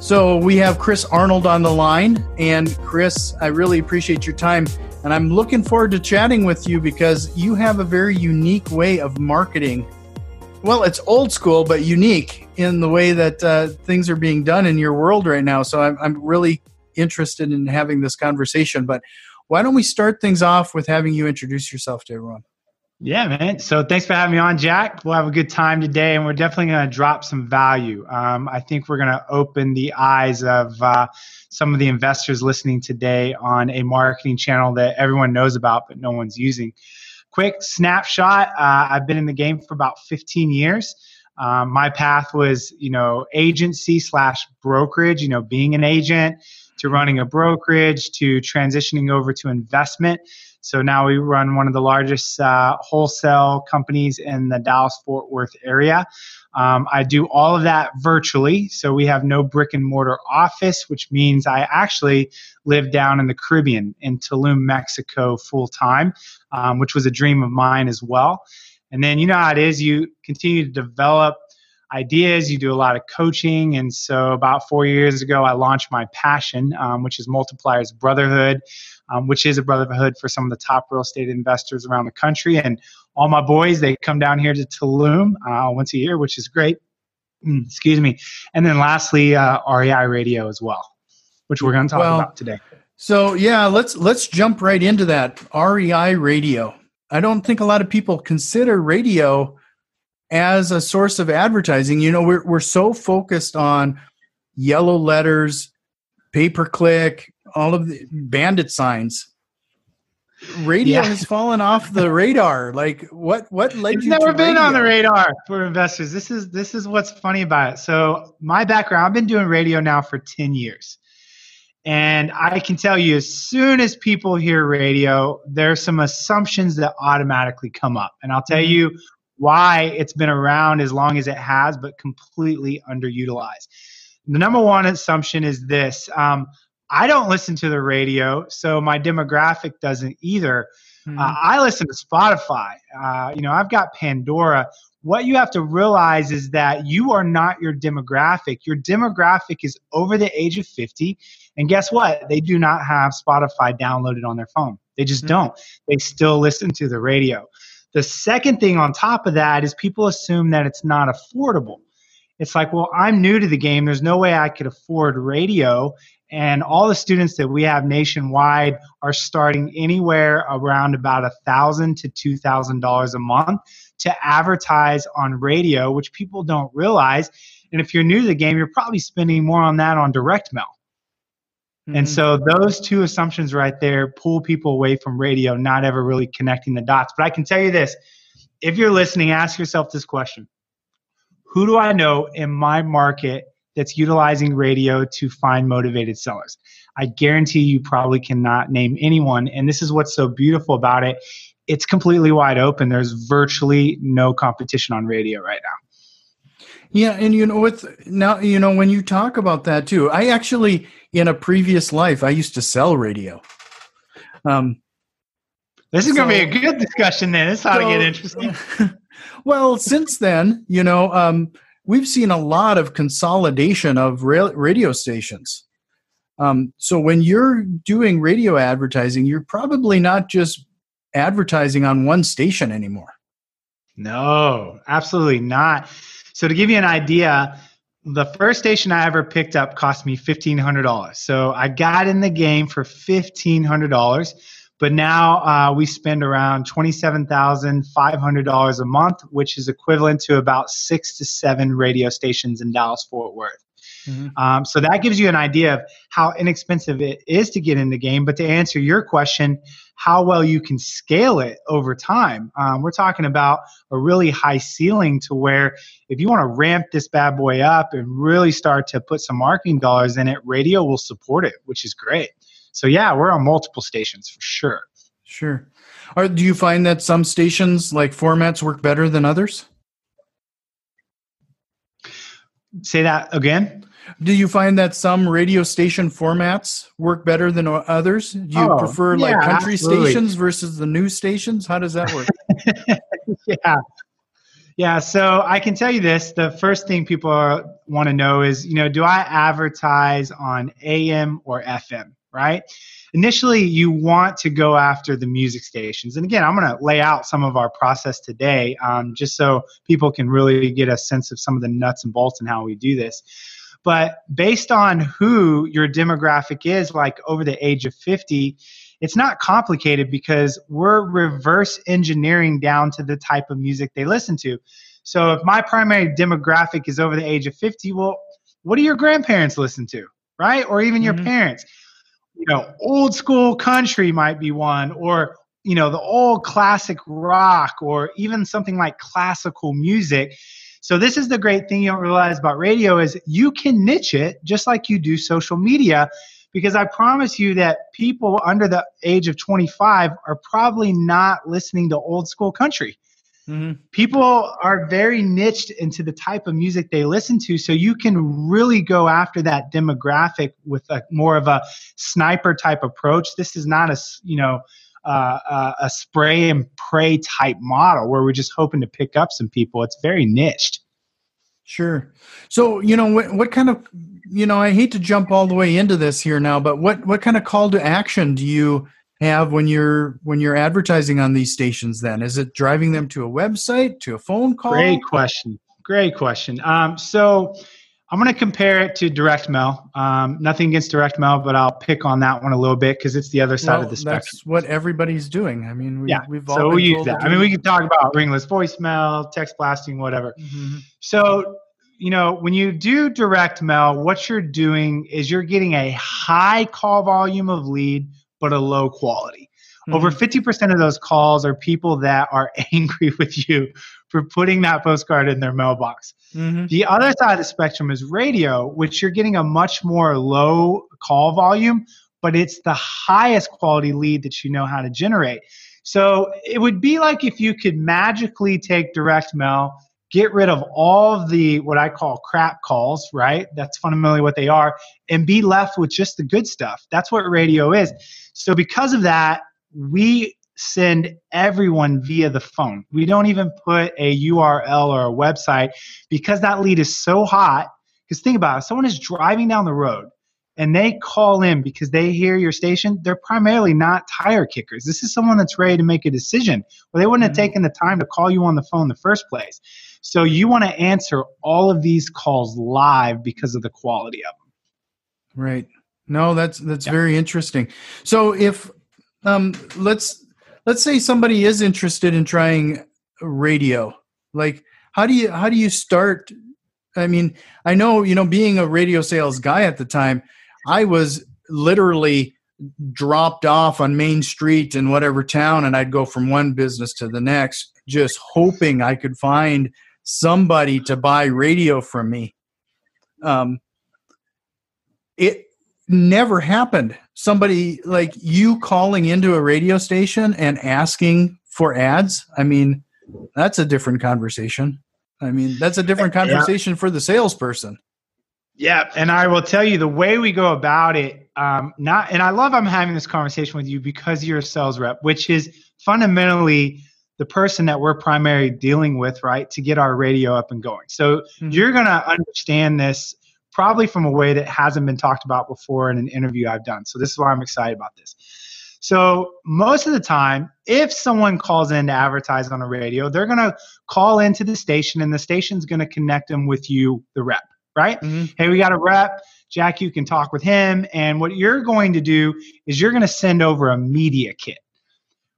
So we have Chris Arnold on the line. And Chris, I really appreciate your time. And I'm looking forward to chatting with you because you have a very unique way of marketing. Well, it's old school, but unique in the way that uh, things are being done in your world right now. So I'm, I'm really interested in having this conversation. But why don't we start things off with having you introduce yourself to everyone? Yeah, man. So thanks for having me on, Jack. We'll have a good time today, and we're definitely going to drop some value. Um, I think we're going to open the eyes of uh, some of the investors listening today on a marketing channel that everyone knows about, but no one's using. Quick snapshot uh, I've been in the game for about 15 years. Um, my path was, you know, agency slash brokerage, you know, being an agent to running a brokerage to transitioning over to investment. So now we run one of the largest uh, wholesale companies in the Dallas Fort Worth area. Um, I do all of that virtually. So we have no brick and mortar office, which means I actually live down in the Caribbean in Tulum, Mexico, full time, um, which was a dream of mine as well. And then you know how it is, you continue to develop ideas, you do a lot of coaching. And so about four years ago, I launched my passion, um, which is Multipliers Brotherhood, um, which is a brotherhood for some of the top real estate investors around the country. And all my boys, they come down here to Tulum uh, once a year, which is great. Mm, excuse me. And then lastly, uh, REI Radio as well, which we're going to talk well, about today. So yeah, let's let's jump right into that REI Radio. I don't think a lot of people consider radio as a source of advertising. You know, we're we're so focused on yellow letters, pay per click, all of the bandit signs. Radio yeah. has fallen off the radar. Like what what led it's you never been radio? on the radar for investors. This is this is what's funny about it. So my background, I've been doing radio now for 10 years. And I can tell you, as soon as people hear radio, there's some assumptions that automatically come up. And I'll tell mm-hmm. you why it's been around as long as it has, but completely underutilized. The number one assumption is this um, I don't listen to the radio, so my demographic doesn't either. Mm-hmm. Uh, I listen to Spotify. Uh, you know, I've got Pandora what you have to realize is that you are not your demographic. Your demographic is over the age of 50. And guess what? They do not have Spotify downloaded on their phone. They just mm-hmm. don't. They still listen to the radio. The second thing on top of that is people assume that it's not affordable. It's like, well, I'm new to the game. There's no way I could afford radio. And all the students that we have nationwide are starting anywhere around about a thousand to two thousand dollars a month to advertise on radio, which people don't realize. And if you're new to the game, you're probably spending more on that on direct mail. Mm-hmm. And so those two assumptions right there pull people away from radio, not ever really connecting the dots. But I can tell you this if you're listening, ask yourself this question Who do I know in my market that's utilizing radio to find motivated sellers. I guarantee you probably cannot name anyone. And this is what's so beautiful about it. It's completely wide open. There's virtually no competition on radio right now. Yeah, and you know with now you know when you talk about that too. I actually in a previous life I used to sell radio. Um this is so, going to be a good discussion then. It's how so, to get interesting. well, since then, you know, um, we've seen a lot of consolidation of radio stations. Um, so when you're doing radio advertising, you're probably not just advertising on one station anymore. No, absolutely not. So to give you an idea, the first station I ever picked up cost me $1,500. So I got in the game for $1,500 but now uh, we spend around $27,500 a month, which is equivalent to about six to seven radio stations in Dallas Fort Worth. Mm-hmm. Um, so that gives you an idea of how inexpensive it is to get in the game. But to answer your question, how well you can scale it over time, um, we're talking about a really high ceiling to where if you want to ramp this bad boy up and really start to put some marketing dollars in it, radio will support it, which is great. So yeah, we're on multiple stations for sure. Sure. Or do you find that some stations like formats work better than others? Say that again. Do you find that some radio station formats work better than others? Do you Oh, prefer like country absolutely. stations versus the news stations? How does that work? yeah. Yeah, so I can tell you this. The first thing people want to know is, you know, do I advertise on AM or FM, right? Initially, you want to go after the music stations. And again, I'm going to lay out some of our process today um, just so people can really get a sense of some of the nuts and bolts and how we do this. But based on who your demographic is, like over the age of 50, it's not complicated because we're reverse engineering down to the type of music they listen to. So if my primary demographic is over the age of 50, well, what do your grandparents listen to, right? Or even your Mhm. parents? You know, old school country might be one, or you know, the old classic rock, or even something like classical music. So this is the great thing you don't realize about radio is you can niche it just like you do social media because I promise you that people under the age of 25 are probably not listening to old school country. hmm People are very niched into the type of music they listen to, so you can really go after that demographic with a more of a sniper type approach. This is not a you know uh, uh, a spray and pray type model where we're just hoping to pick up some people. It's very niched. Sure. So, you know, what, what kind of, you know, I hate to jump all the way into this here now, but what, what kind of call to action do you have when you're, when you're advertising on these stations then? Is it driving them to a website, to a phone call? Great question. Great question. Um, so I'm going to compare it to direct mail. Um, nothing against direct mail, but I'll pick on that one a little bit because it's the other side Well, of the spectrum. that's what everybody's doing. I mean, we, yeah. we've all so we use that. I mean, we can talk about ringless voicemail, text blasting, whatever. Mhm. So, you know, when you do direct mail, what you're doing is you're getting a high call volume of lead, but a low quality. Over Mhm. 50% of those calls are people that are angry with you for putting that postcard in their mailbox. Mhm. The other side of the spectrum is radio, which you're getting a much more low call volume, but it's the highest quality lead that you know how to generate. So it would be like if you could magically take direct mail, get rid of all of the what I call crap calls, right? That's fundamentally what they are, and be left with just the good stuff. That's what radio is. So because of that, we send everyone via the phone. We don't even put a URL or a website because that lead is so hot. Because think about it, someone is driving down the road and they call in because they hear your station, they're primarily not tire kickers. This is someone that's ready to make a decision. Well, they wouldn't have taken the time to call you on the phone in the first place. So you want to answer all of these calls live because of the quality of them. Right. No, that's that's Yeah. very interesting. So if um let's let's say somebody is interested in trying radio, like how do you how do you start? I mean, I know, you know, being a radio sales guy at the time, I was literally dropped off on Main Street in whatever town and I'd go from one business to the next just hoping I could find somebody to buy radio from me. Um it never happened. Somebody like you calling into a radio station and asking for ads. I mean, that's a different conversation. I mean, that's a different Yeah. conversation for the salesperson. Yeah, and I will tell you the way we go about it. Um, not, and I love I'm having this conversation with you because you're a sales rep, which is fundamentally the person that we're primarily dealing with, right, to get our radio up and going. So Mhm. you're going to understand this probably from a way that hasn't been talked about before in an interview I've done. So this is why I'm excited about this. So most of the time, if someone calls in to advertise on a radio, they're going to call into the station, and the station's going to connect them with you, the rep, right? Mhm. hey, we got a rep. Jack, you can talk with him. And what you're going to do is you're going to send over a media kit,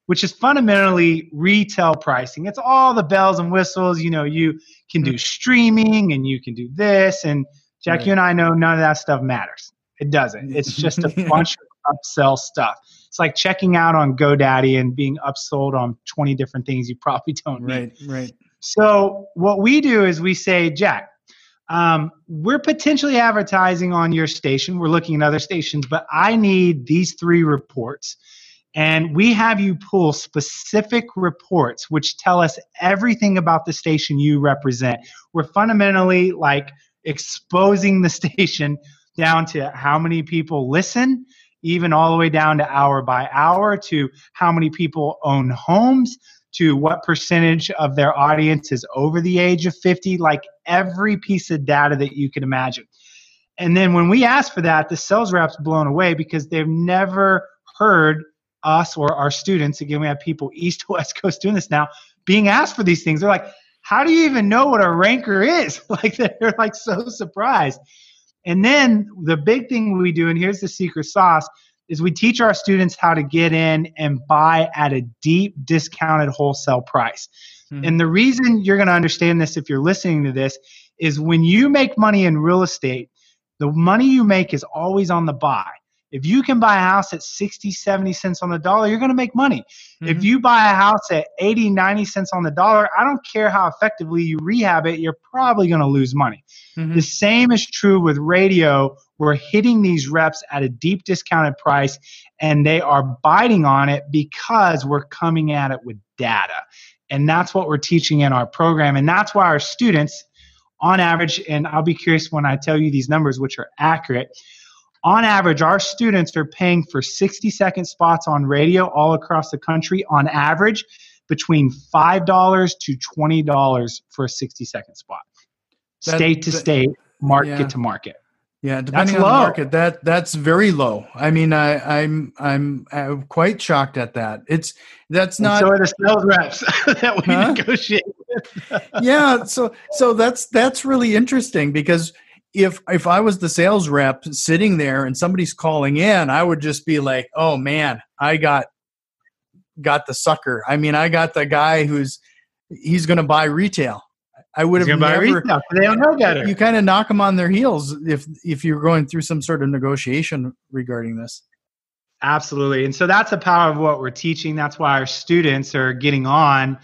which is fundamentally retail pricing. It's all the bells and whistles. You know, you can do streaming and you can do this. And Jack, Right. you and I know none of that stuff matters. It doesn't. It's just a bunch of upsell stuff. It's like checking out on GoDaddy and being upsold on 20 different things you probably don't need. Right, right. So what we do is we say, Jack, um, we're potentially advertising on your station. We're looking at other stations, but I need these three reports. And we have you pull specific reports which tell us everything about the station you represent. We're fundamentally like exposing the station down to how many people listen, even all the way down to hour by hour, to how many people own homes, to what percentage of their audience is over the age of 50, like every piece of data that you can imagine. And then when we ask for that, the sales rep's blown away because they've never heard us or our students, again, we have people east to west coast doing this now, being asked for these things. They're like, how do you even know what a ranker is? like they're like so surprised. And then the big thing we do, and here's the secret sauce, is we teach our students how to get in and buy at a deep discounted wholesale price. Mm-hmm. And the reason you're going to understand this if you're listening to this is when you make money in real estate, the money you make is always on the buy. If you can buy a house at 60, 70 cents on the dollar, you're going to make money. Mm-hmm. If you buy a house at 80, 90 cents on the dollar, I don't care how effectively you rehab it, you're probably going to lose money. Mm-hmm. The same is true with radio. We're hitting these reps at a deep discounted price and they are biting on it because we're coming at it with data. And that's what we're teaching in our program. And that's why our students, on average, and I'll be curious when I tell you these numbers, which are accurate on average, our students are paying for 60 second spots on radio all across the country, on average, between $5 to $20 for a 60 second spot. That, state to that, state, market yeah. to market. Yeah, depending that's on low. the market, that that's very low. I mean, I, I'm I'm I'm quite shocked at that. It's that's and not. so are the sales reps that we huh? negotiate. yeah, so so that's that's really interesting because if if I was the sales rep sitting there and somebody's calling in, I would just be like, "Oh man, I got got the sucker. I mean, I got the guy who's he's going to buy retail. I would have never. Retail, they don't know better. You kind of knock them on their heels if if you're going through some sort of negotiation regarding this. Absolutely, and so that's the power of what we're teaching. That's why our students are getting on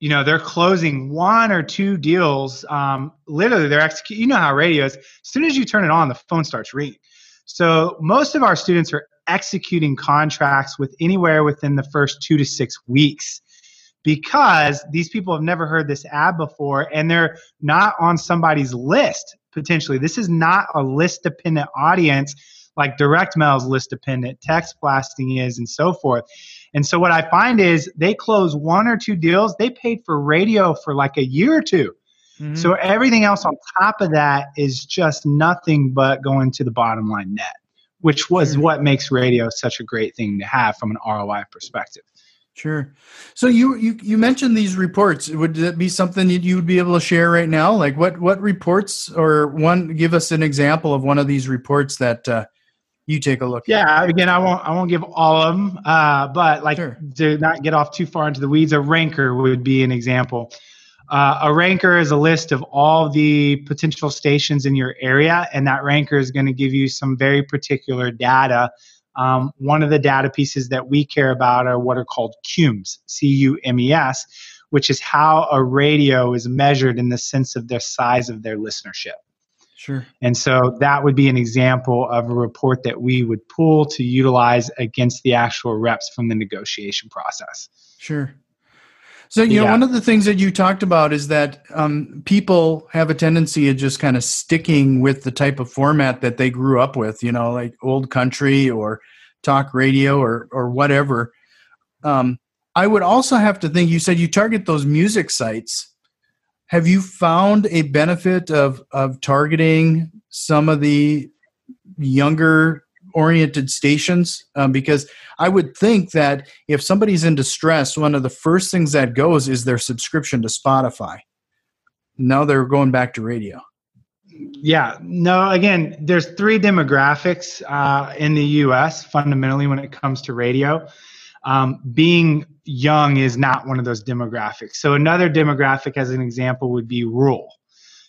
you know they're closing one or two deals um, literally they're executing you know how radio is as soon as you turn it on the phone starts ringing. So most of our students are executing contracts with anywhere within the first two to six weeks because these people have never heard this ad before and they're not on somebody's list potentially. This is not a list dependent audience like direct mail is list dependent text blasting is and so forth and so what I find is they close one or two deals, they paid for radio for like a year or 2 mm-hmm. So everything else on top of that is just nothing but going to the bottom line net, which was mm-hmm. what makes radio such a great thing to have from an ROI perspective. Sure. So you, you you mentioned these reports. Would that be something that you would be able to share right now? Like what what reports or one give us an example of one of these reports that uh, you take a look. Yeah, again, I won't I won't give all of them, uh, but like sure. to not get off too far into the weeds, a ranker would be an example. Uh, a ranker is a list of all the potential stations in your area, and that ranker is going to give you some very particular data. Um, one of the data pieces that we care about are what are called CUMES, C U M E S, which is how a radio is measured in the sense of the size of their listenership. Sure. And so that would be an example of a report that we would pull to utilize against the actual reps from the negotiation process. Sure. So, you yeah. know, one of the things that you talked about is that um, people have a tendency of just kind of sticking with the type of format that they grew up with, you know, like old country or talk radio or, or whatever. Um, I would also have to think, you said you target those music sites have you found a benefit of of targeting some of the younger oriented stations? Um, because i would think that if somebody's in distress one of the first things that goes is their subscription to spotify. Now they're going back to radio. Yeah no again there's three demographics uh, in the us fundamentally when it comes to radio um, being young is not one of those demographics. So another demographic, as an example, would be rural.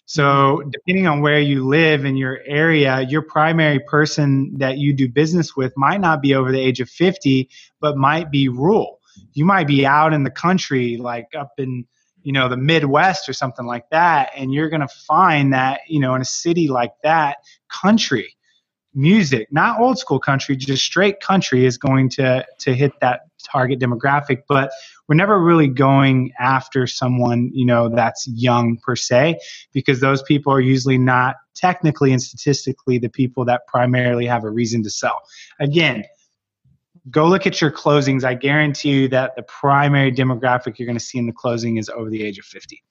So mm-hmm. depending on where you live in your area, your primary person that you do business with might not be over the age of 50, but might be rural. You might be out in the country, like up in you know the midwest or something like that and you're going to find that you know in a city like that country music not old school country just straight country is going to to hit that target demographic but we're never really going after someone you know that's young per se because those people are usually not technically and statistically the people that primarily have a reason to sell again go look at your closings. I guarantee you that the primary demographic you're going to see in the closing is over the age of 50.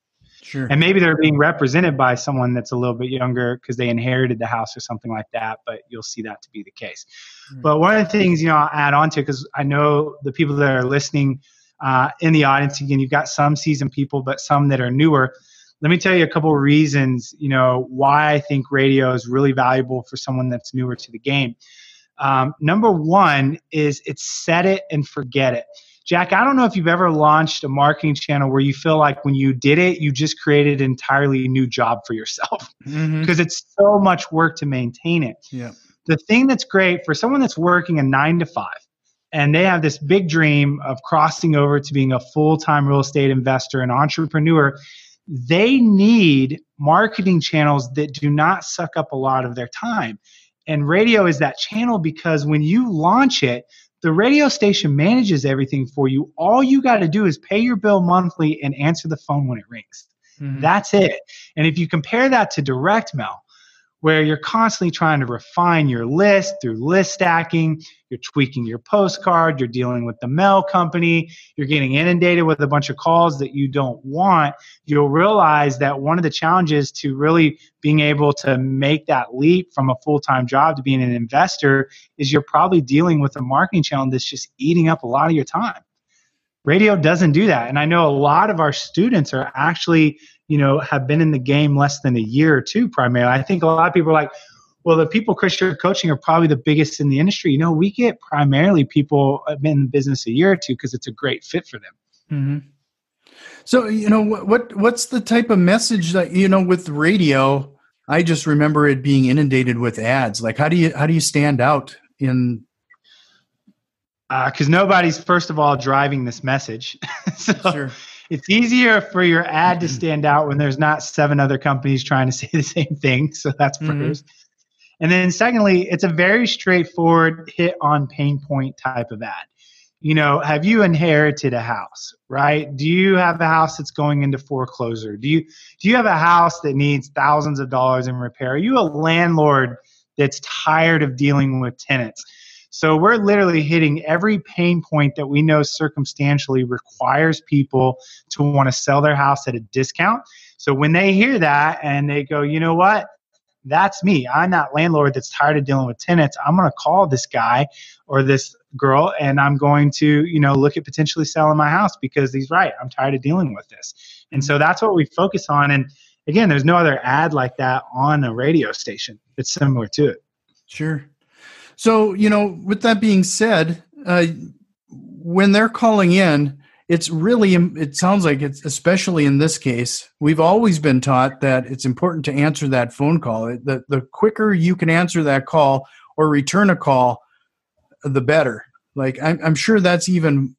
Sure. And maybe they're being represented by someone that's a little bit younger because they inherited the house or something like that, but you'll see that to be the case. Mm-hmm. But one of the things, you know, I'll add on to because I know the people that are listening uh, in the audience, again, you've got some seasoned people, but some that are newer. Let me tell you a couple of reasons, you know, why I think radio is really valuable for someone that's newer to the game. Um, number one is it's set it and forget it. Jack, I don't know if you've ever launched a marketing channel where you feel like when you did it, you just created an entirely new job for yourself because mm-hmm. it's so much work to maintain it. Yeah. The thing that's great for someone that's working a nine to five and they have this big dream of crossing over to being a full time real estate investor and entrepreneur, they need marketing channels that do not suck up a lot of their time. And radio is that channel because when you launch it, the radio station manages everything for you. All you got to do is pay your bill monthly and answer the phone when it rings. Mm-hmm. That's it. And if you compare that to direct mail, where you're constantly trying to refine your list through list stacking. You're tweaking your postcard. You're dealing with the mail company. You're getting inundated with a bunch of calls that you don't want. You'll realize that one of the challenges to really being able to make that leap from a full time job to being an investor is you're probably dealing with a marketing channel that's just eating up a lot of your time. Radio doesn't do that. And I know a lot of our students are actually you know, have been in the game less than a year or two primarily. I think a lot of people are like, well, the people Chris you're coaching are probably the biggest in the industry. You know, we get primarily people have been in the business a year or two because it's a great fit for them. Mm-hmm. So, you know, what what's the type of message that you know with radio? I just remember it being inundated with ads. Like, how do you how do you stand out in? Because uh, nobody's first of all driving this message. so, sure it's easier for your ad to mm-hmm. stand out when there's not seven other companies trying to say the same thing. So that's 1st mm-hmm. And then secondly, it's a very straightforward hit on pain point type of ad. You know, have you inherited a house, right? Do you have a house that's going into foreclosure? Do you do you have a house that needs thousands of dollars in repair? Are you a landlord that's tired of dealing with tenants? So we're literally hitting every pain point that we know circumstantially requires people to want to sell their house at a discount. So when they hear that and they go, you know what? That's me. I'm that landlord that's tired of dealing with tenants. I'm going to call this guy or this girl and I'm going to, you know, look at potentially selling my house because he's right. I'm tired of dealing with this. And so mm-hmm. that's what we focus on. And again, there's no other ad like that on a radio station that's similar to it. Sure. So, you know, with that being said, uh, when they're calling in, it's really, it sounds like it's, especially in this case, we've always been taught that it's important to answer that phone call. The, the quicker you can answer that call or return a call, the better. Like, I'm, I'm sure that's even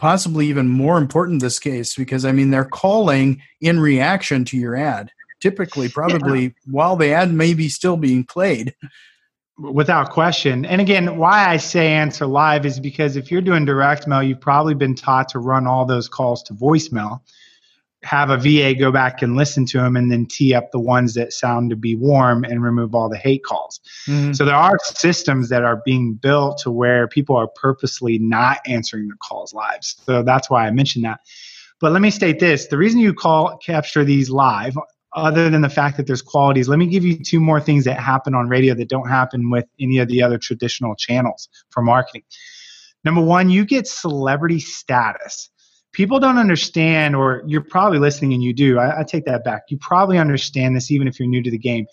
possibly even more important in this case because, I mean, they're calling in reaction to your ad typically probably yeah. while the ad may be still being played Without question. And again, why I say answer live is because if you're doing direct mail, you've probably been taught to run all those calls to voicemail, have a VA go back and listen to them, and then tee up the ones that sound to be warm and remove all the hate calls. Mm-hmm. So there are systems that are being built to where people are purposely not answering the calls live. So that's why I mentioned that. But let me state this the reason you call capture these live other than the fact that there's qualities, let me give you two more things that happen on radio that don't happen with any of the other traditional channels for marketing. Number one, you get celebrity status. People don't understand, or you're probably listening and you do. I, I take that back. You probably understand this even if you're new to the game.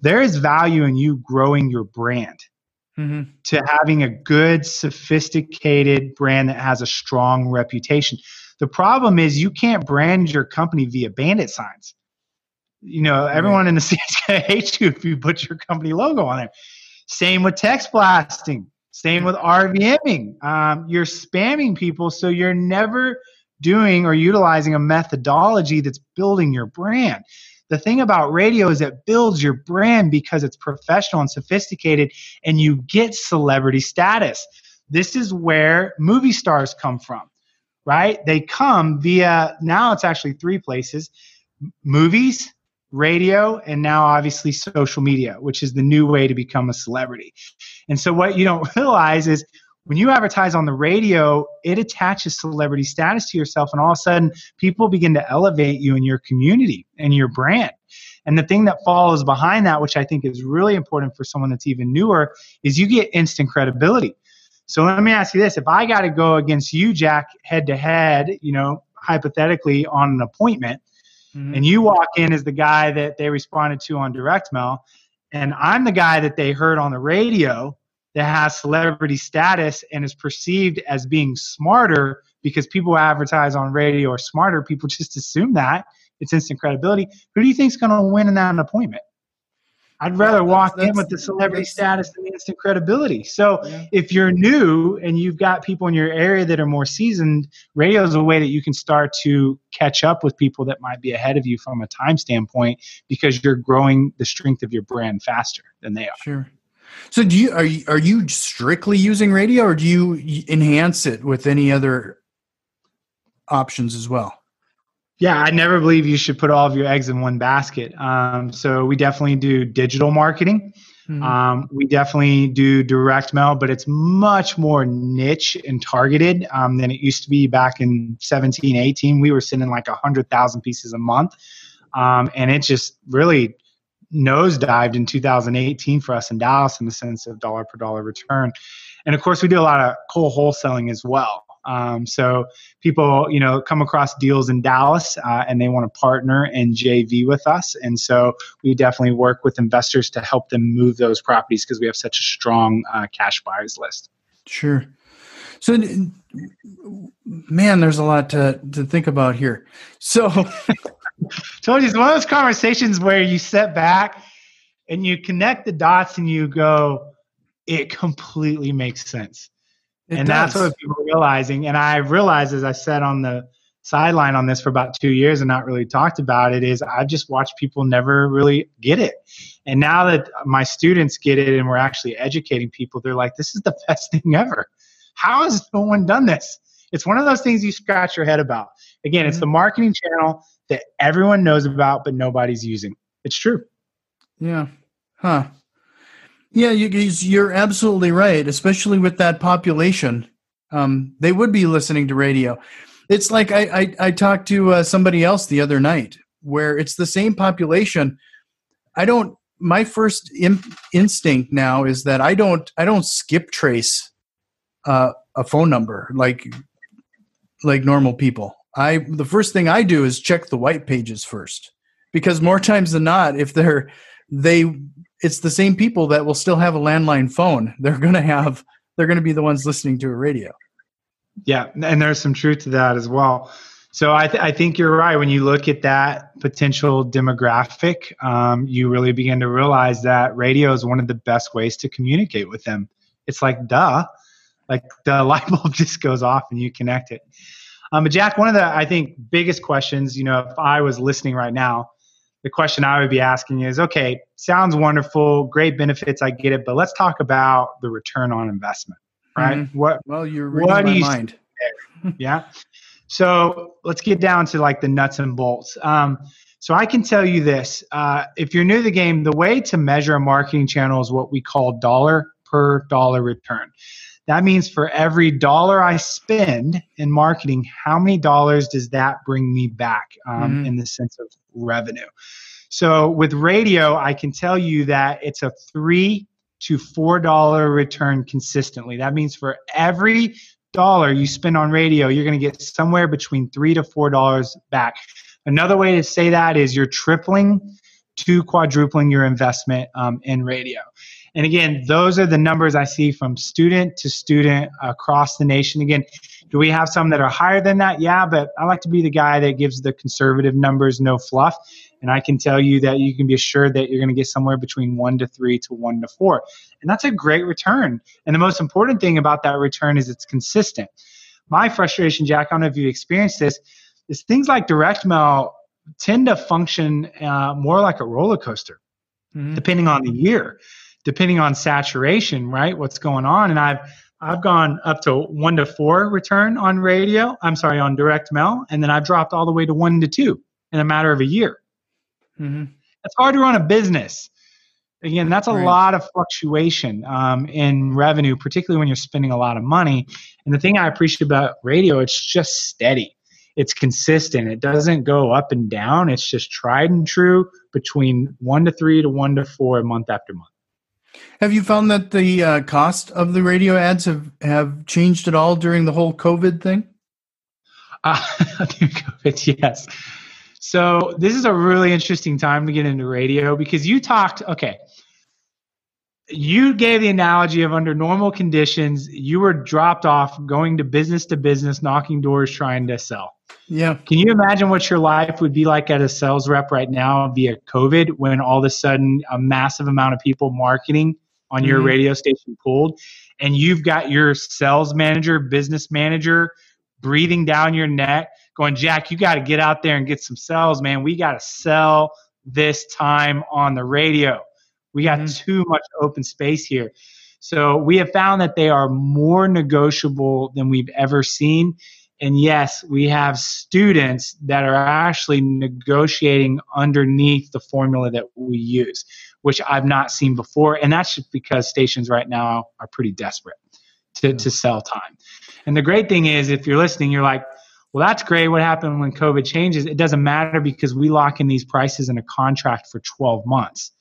There is value in you growing your brand. Mm-hmm. to having a good, sophisticated brand that has a strong reputation. The problem is you can't brand your company via bandit signs you know, everyone in the state's gonna hate you if you put your company logo on there. Same with text blasting. Same with RVMing. Um, you're spamming people, so you're never doing or utilizing a methodology that's building your brand. The thing about radio is it builds your brand because it's professional and sophisticated and you get celebrity status. This is where movie stars come from, right? They come via, now it's actually three places movies, radio, and now obviously social media, which is the new way to become a celebrity. And so, what you don't realize is when you advertise on the radio, it attaches celebrity status to yourself, and all of a sudden, people begin to elevate you in your community and your brand. And the thing that follows behind that, which I think is really important for someone that's even newer, is you get instant credibility. So let me ask you this: If I got to go against you, Jack, head to head, you know, hypothetically on an appointment, mm-hmm. and you walk in as the guy that they responded to on direct mail, and I'm the guy that they heard on the radio that has celebrity status and is perceived as being smarter because people advertise on radio are smarter. People just assume that it's instant credibility. Who do you think is going to win in that appointment? I'd rather walk in with the celebrity status than the instant credibility. So yeah. if you're new and you've got people in your area that are more seasoned, radio is a way that you can start to catch up with people that might be ahead of you from a time standpoint because you're growing the strength of your brand faster than they are. Sure. So do you are you are you strictly using radio or do you enhance it with any other options as well? Yeah, I never believe you should put all of your eggs in one basket. Um, so we definitely do digital marketing. Mm-hmm. Um, we definitely do direct mail, but it's much more niche and targeted um, than it used to be back in 17, 18. We were sending like 100,000 pieces a month. Um, and it just really nosedived in 2018 for us in Dallas in the sense of dollar per dollar return. And of course, we do a lot of co-wholesaling as well. Um, so people, you know, come across deals in Dallas uh, and they want to partner and JV with us, and so we definitely work with investors to help them move those properties because we have such a strong uh, cash buyers list. Sure. So, man, there's a lot to to think about here. So. told you it's one of those conversations where you step back and you connect the dots and you go, it completely makes sense. It and does. that's what people are realizing. And I realized, as I said on the sideline on this for about two years and not really talked about it, is I've just watched people never really get it. And now that my students get it and we're actually educating people, they're like, this is the best thing ever. How has no one done this? It's one of those things you scratch your head about. Again, it's mm-hmm. the marketing channel that everyone knows about but nobody's using. It's true. Yeah. Huh. Yeah, you, you're absolutely right, especially with that population. Um, they would be listening to radio. It's like I, I, I talked to uh, somebody else the other night where it's the same population. I don't. My first instinct now is that I don't. I don't skip trace uh, a phone number like like normal people. I the first thing I do is check the white pages first because more times than not, if they're they it's the same people that will still have a landline phone. They're going to have they're going to be the ones listening to a radio. Yeah, and there's some truth to that as well. So I, th- I think you're right. When you look at that potential demographic, um, you really begin to realize that radio is one of the best ways to communicate with them. It's like duh, like the light bulb just goes off and you connect it. Um, but Jack, one of the I think biggest questions, you know, if I was listening right now, the question I would be asking is, okay, sounds wonderful, great benefits, I get it, but let's talk about the return on investment, right? Mm-hmm. What? Well, you're reading what my mind. yeah. So let's get down to like the nuts and bolts. Um, so I can tell you this: uh, if you're new to the game, the way to measure a marketing channel is what we call dollar per dollar return. That means for every dollar I spend in marketing, how many dollars does that bring me back um, mm-hmm. in the sense of revenue? So with radio, I can tell you that it's a three to four dollar return consistently. That means for every dollar you spend on radio, you're going to get somewhere between three to four dollars back. Another way to say that is you're tripling to quadrupling your investment um, in radio. And again, those are the numbers I see from student to student across the nation. Again, do we have some that are higher than that? Yeah, but I like to be the guy that gives the conservative numbers, no fluff. And I can tell you that you can be assured that you're going to get somewhere between one to three to one to four. And that's a great return. And the most important thing about that return is it's consistent. my frustration, Jack, I don't know if you experienced this, is things like direct mail tend to function uh, more like a roller coaster, mm-hmm. depending on the year, depending on saturation, right? What's going on, and I've I've gone up to one to four return on radio. I'm sorry, on direct mail, and then I've dropped all the way to one to two in a matter of a year. Mm-hmm. It's hard to run a business. Again, that's a right. lot of fluctuation um, in revenue, particularly when you're spending a lot of money. And the thing I appreciate about radio, it's just steady. It's consistent. It doesn't go up and down. It's just tried and true between one to three to one to four month after month. Have you found that the uh, cost of the radio ads have, have changed at all during the whole COVID thing? Uh, COVID, yes. So this is a really interesting time to get into radio because you talked. Okay, you gave the analogy of under normal conditions, you were dropped off going to business to business, knocking doors, trying to sell. Yeah. Can you imagine what your life would be like as a sales rep right now via COVID when all of a sudden a massive amount of people marketing on your mm-hmm. radio station pulled and you've got your sales manager, business manager breathing down your neck going, Jack, you got to get out there and get some sales, man. We got to sell this time on the radio. We got mm-hmm. too much open space here. So we have found that they are more negotiable than we've ever seen. And yes, we have students that are actually negotiating underneath the formula that we use, which I've not seen before. And that's just because stations right now are pretty desperate to, to sell time. And the great thing is, if you're listening, you're like, well, that's great. What happened when COVID changes? It doesn't matter because we lock in these prices in a contract for 12 months.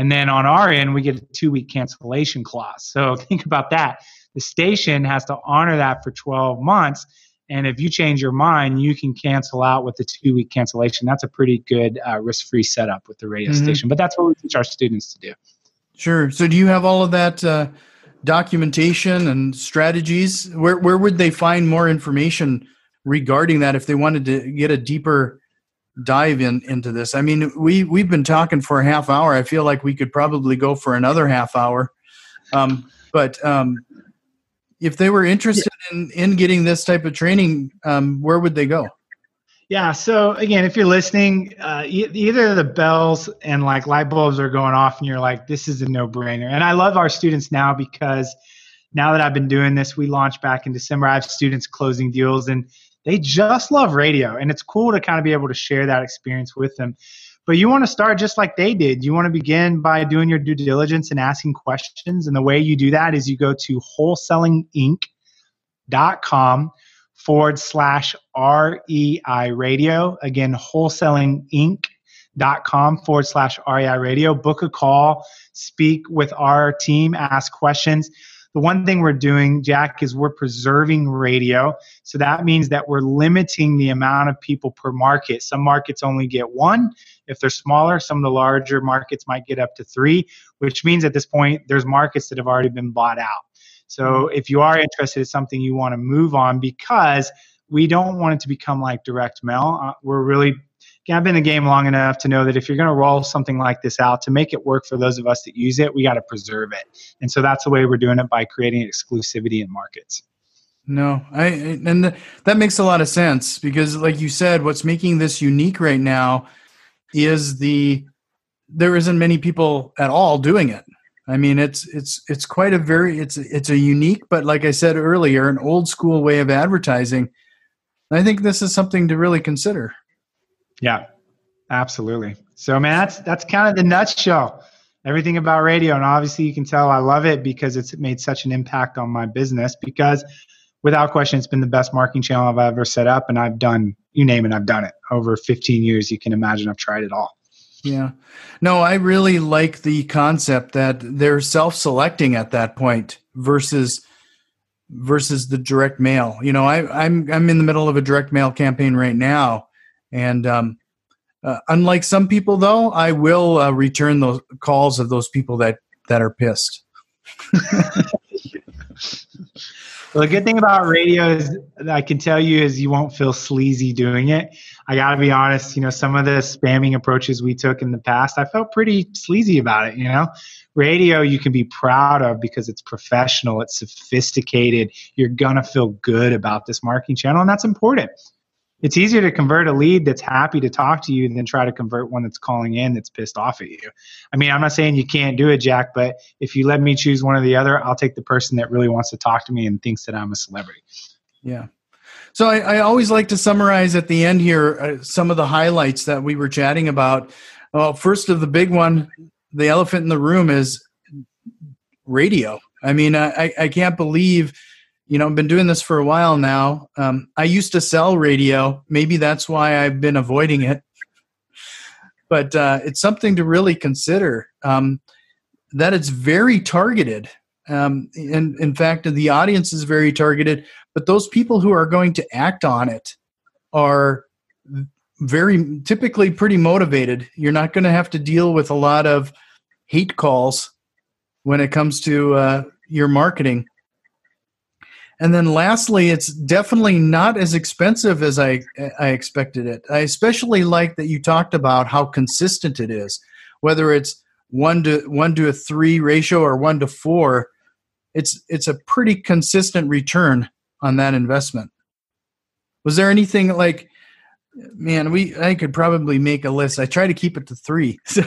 And then on our end, we get a two week cancellation clause. So think about that. The station has to honor that for 12 months. And if you change your mind, you can cancel out with the two week cancellation. That's a pretty good uh, risk free setup with the radio mm-hmm. station. But that's what we teach our students to do. Sure. So do you have all of that uh, documentation and strategies? Where, where would they find more information regarding that if they wanted to get a deeper dive in into this. I mean, we we've been talking for a half hour. I feel like we could probably go for another half hour. Um, but um, if they were interested in in getting this type of training, um, where would they go? Yeah. So again, if you're listening, uh, e- either the bells and like light bulbs are going off, and you're like, "This is a no-brainer." And I love our students now because now that I've been doing this, we launched back in December. I have students closing deals, and they just love radio and it's cool to kind of be able to share that experience with them. But you want to start just like they did. You want to begin by doing your due diligence and asking questions and the way you do that is you go to wholesalinginc.com forward slash rei radio. Again wholesalinginc.com forward slash rei radio. Book a call speak with our team ask questions the one thing we're doing, Jack, is we're preserving radio. So that means that we're limiting the amount of people per market. Some markets only get one. If they're smaller, some of the larger markets might get up to three, which means at this point, there's markets that have already been bought out. So mm-hmm. if you are interested in something you want to move on because we don't want it to become like direct mail. Uh, we're really I've been in the game long enough to know that if you're going to roll something like this out to make it work for those of us that use it, we got to preserve it. And so that's the way we're doing it by creating exclusivity in markets. No, I and that makes a lot of sense because, like you said, what's making this unique right now is the there isn't many people at all doing it. I mean, it's it's it's quite a very it's it's a unique, but like I said earlier, an old school way of advertising. I think this is something to really consider. Yeah, absolutely. So, man, that's that's kind of the nutshell. Everything about radio, and obviously, you can tell I love it because it's made such an impact on my business. Because, without question, it's been the best marketing channel I've ever set up, and I've done you name it, I've done it over 15 years. You can imagine I've tried it all. Yeah. No, I really like the concept that they're self-selecting at that point versus versus the direct mail. You know, I, I'm I'm in the middle of a direct mail campaign right now, and um, uh, unlike some people, though, I will uh, return those calls of those people that that are pissed. Well, the good thing about radio is I can tell you is you won't feel sleazy doing it. I got to be honest, you know, some of the spamming approaches we took in the past, I felt pretty sleazy about it, you know. Radio you can be proud of because it's professional, it's sophisticated. You're to feel good about this marketing channel and that's important it's easier to convert a lead that's happy to talk to you than try to convert one that's calling in that's pissed off at you. I mean, I'm not saying you can't do it, Jack, but if you let me choose one or the other, I'll take the person that really wants to talk to me and thinks that I'm a celebrity. Yeah. So I, I always like to summarize at the end here uh, some of the highlights that we were chatting about. Well, first of the big one, the elephant in the room is radio. I mean, I, I can't believe – you know, I've been doing this for a while now. Um, I used to sell radio. Maybe that's why I've been avoiding it. But uh, it's something to really consider um, that it's very targeted. Um, and in fact, the audience is very targeted, but those people who are going to act on it are very typically pretty motivated. You're not going to have to deal with a lot of hate calls when it comes to uh, your marketing. And then lastly, it's definitely not as expensive as I I expected it. I especially like that you talked about how consistent it is, whether it's one to one to a three ratio or one to four. It's it's a pretty consistent return on that investment. Was there anything like, man? We I could probably make a list. I try to keep it to three. So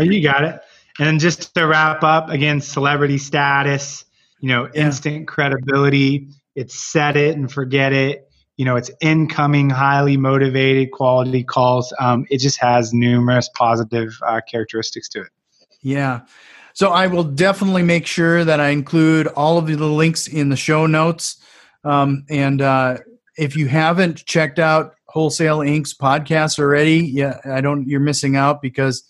you got it. And just to wrap up, again, celebrity status you know, yeah. instant credibility. It's set it and forget it. You know, it's incoming, highly motivated, quality calls. Um, it just has numerous positive uh, characteristics to it. Yeah. So I will definitely make sure that I include all of the links in the show notes. Um, and uh, if you haven't checked out Wholesaling Inc.'s podcast already, yeah, I don't. You're missing out because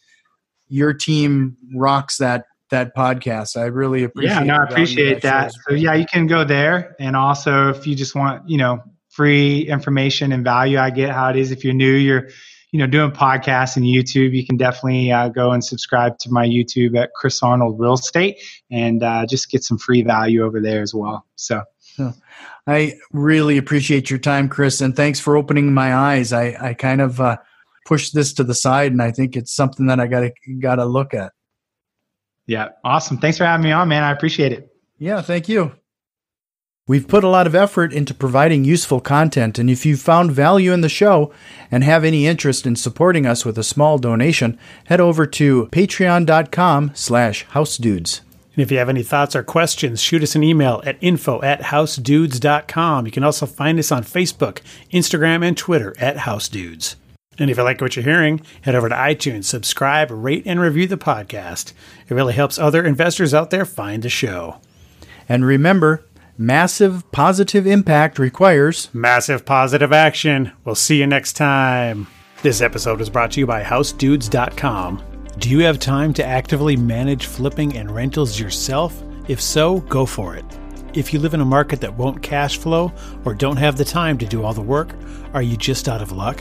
your team rocks that that podcast. I really appreciate. Yeah, no, I appreciate that. that. So yeah, you can go there, and also if you just want, you know, free information and value, I get how it is. If you're new, you're, you know, doing podcasts and YouTube, you can definitely uh, go and subscribe to my YouTube at Chris Arnold Real Estate, and uh, just get some free value over there as well. So. I really appreciate your time, Chris, and thanks for opening my eyes. I, I kind of uh, pushed this to the side, and I think it's something that I got to got to look at. Yeah, awesome. Thanks for having me on, man. I appreciate it. Yeah, thank you. We've put a lot of effort into providing useful content, and if you've found value in the show and have any interest in supporting us with a small donation, head over to patreon.com slash housedudes. And if you have any thoughts or questions, shoot us an email at info at housedudes.com. You can also find us on Facebook, Instagram, and Twitter at housedudes. And if you like what you're hearing, head over to iTunes, subscribe, rate, and review the podcast. It really helps other investors out there find the show. And remember, massive positive impact requires massive positive action. We'll see you next time. This episode is brought to you by HouseDudes.com. Do you have time to actively manage flipping and rentals yourself? If so, go for it. If you live in a market that won't cash flow or don't have the time to do all the work, are you just out of luck?